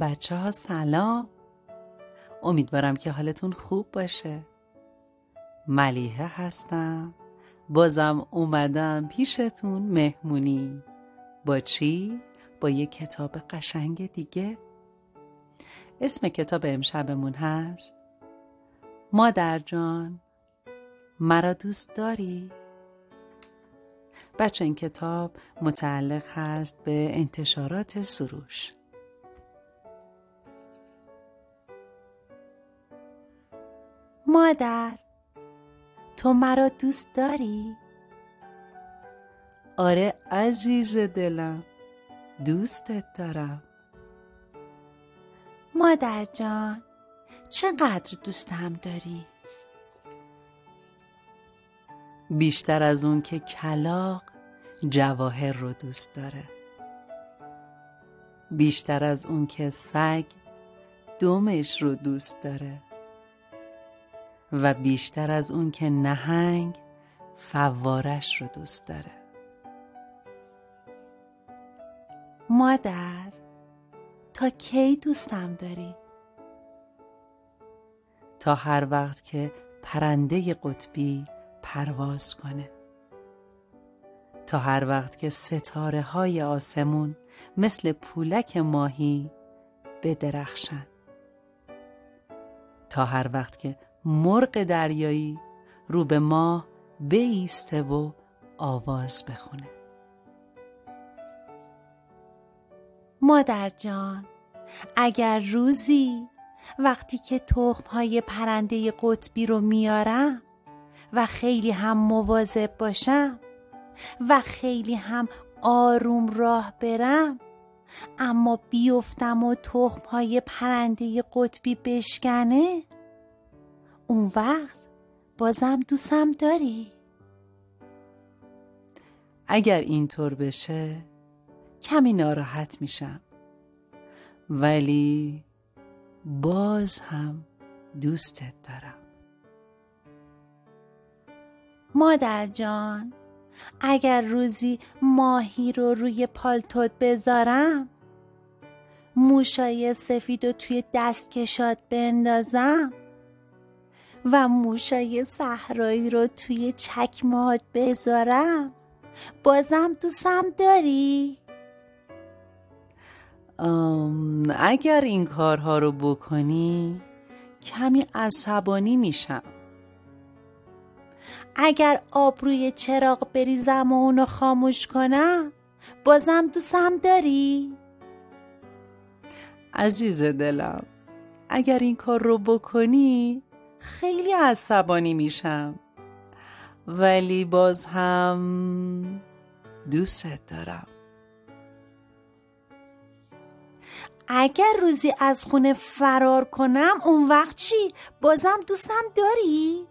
بچه ها سلام. امیدوارم که حالتون خوب باشه. ملیحه هستم. بازم اومدم پیشتون مهمونی. با چی؟ با یه کتاب قشنگ دیگه. اسم کتاب امشبمون هست. مادر جان مرا دوست داری؟ بچه این کتاب متعلق هست به انتشارات سروش. مادر تو مرا دوست داری؟ آره عزیز دلم دوستت دارم مادر جان چقدر دوستم داری؟ بیشتر از اون که کلاق جواهر رو دوست داره بیشتر از اون که سگ دومش رو دوست داره و بیشتر از اون که نهنگ فوارش رو دوست داره. مادر تا کی دوستم داری؟ تا هر وقت که پرنده قطبی پرواز کنه. تا هر وقت که ستاره های آسمون مثل پولک ماهی بدرخشن. تا هر وقت که مرغ دریایی رو به ماه بیسته و آواز بخونه. مادر جان اگر روزی وقتی که تخم های پرنده قطبی رو میارم و خیلی هم مواظب باشم و خیلی هم آروم راه برم اما بیفتم و تخم های پرنده قطبی بشکنه اون وقت بازم دوستم داری؟ اگر اینطور بشه کمی ناراحت میشم ولی باز هم دوستت دارم مادر جان اگر روزی ماهی رو روی پالتوت بذارم موشای سفید رو توی دست کشات بندازم و موشای صحرایی رو توی چکمات بذارم بازم دوستم داری؟ اگر این کارها رو بکنی کمی عصبانی میشم اگر آب روی چراغ بریزم و اونو خاموش کنم بازم دوستم داری؟ عزیز دلم اگر این کار رو بکنی خیلی عصبانی میشم ولی باز هم دوستت دارم اگر روزی از خونه فرار کنم اون وقت چی؟ بازم دوستم داری؟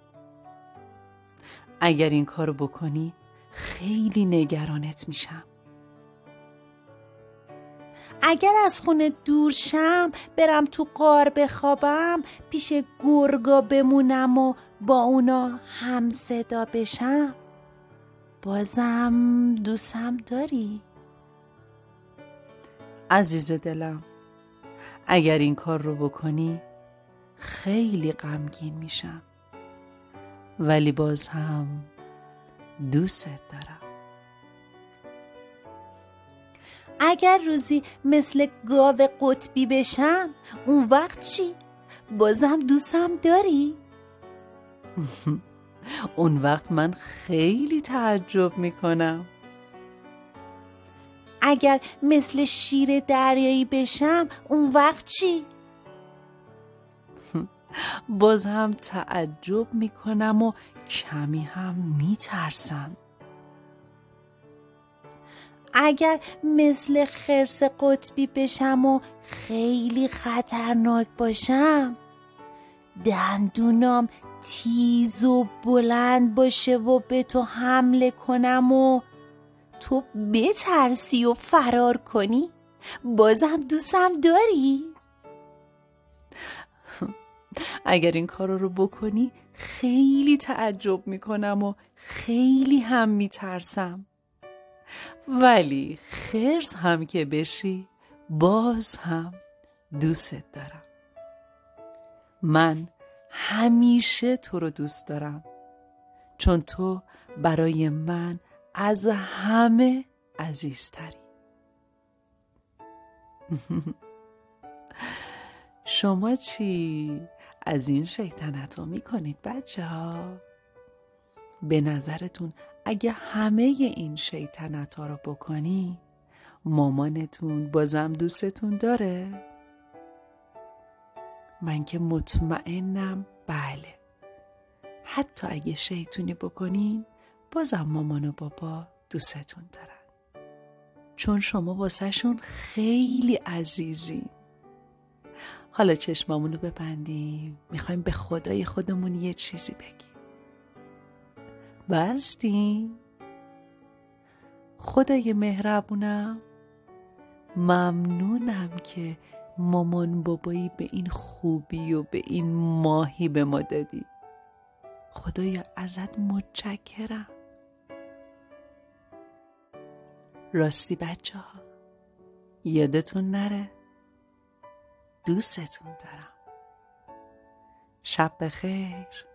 اگر این کارو بکنی خیلی نگرانت میشم اگر از خونه دور شم برم تو قار بخوابم پیش گرگا بمونم و با اونا هم صدا بشم. بازم دوستم داری؟ عزیز دلم اگر این کار رو بکنی خیلی غمگین میشم. ولی باز هم دوستت دارم. اگر روزی مثل گاو قطبی بشم اون وقت چی؟ بازم دوستم داری؟ اون وقت من خیلی تعجب می‌کنم اگر مثل شیر دریایی بشم اون وقت چی؟ باز هم تعجب می‌کنم و کمی هم میترسم اگر مثل خرس قطبی بشم و خیلی خطرناک باشم دندونام تیز و بلند باشه و به تو حمله کنم و تو بترسی و فرار کنی بازم دوستم داری؟ اگر این کار رو بکنی خیلی تعجب می‌کنم و خیلی هم میترسم ولی خرس هم که بشی باز هم دوست دارم. من همیشه تو رو دوست دارم. چون تو برای من از همه عزیزتری. شما چی از این شیطنت رو می‌کنید بچه ها؟ به نظرتون اگه همه این شیطنت ها رو بکنی مامانتون بازم دوستتون داره؟ من که مطمئنم بله. حتی اگه شیطونی بکنین بازم مامان و بابا دوستتون دارن. چون شما واسهشون خیلی عزیزین حالا چشمامونو ببندیم. می‌خوایم به خدای خودمون یه چیزی بگیم. بستیم. خدای مهربونم ممنونم که مامان بابایی به این خوبی و به این ماهی به ما دادی. خدایا ازت متشکرم. راستی بچه ها یادتون نره. دوستتون دارم. شب بخیر.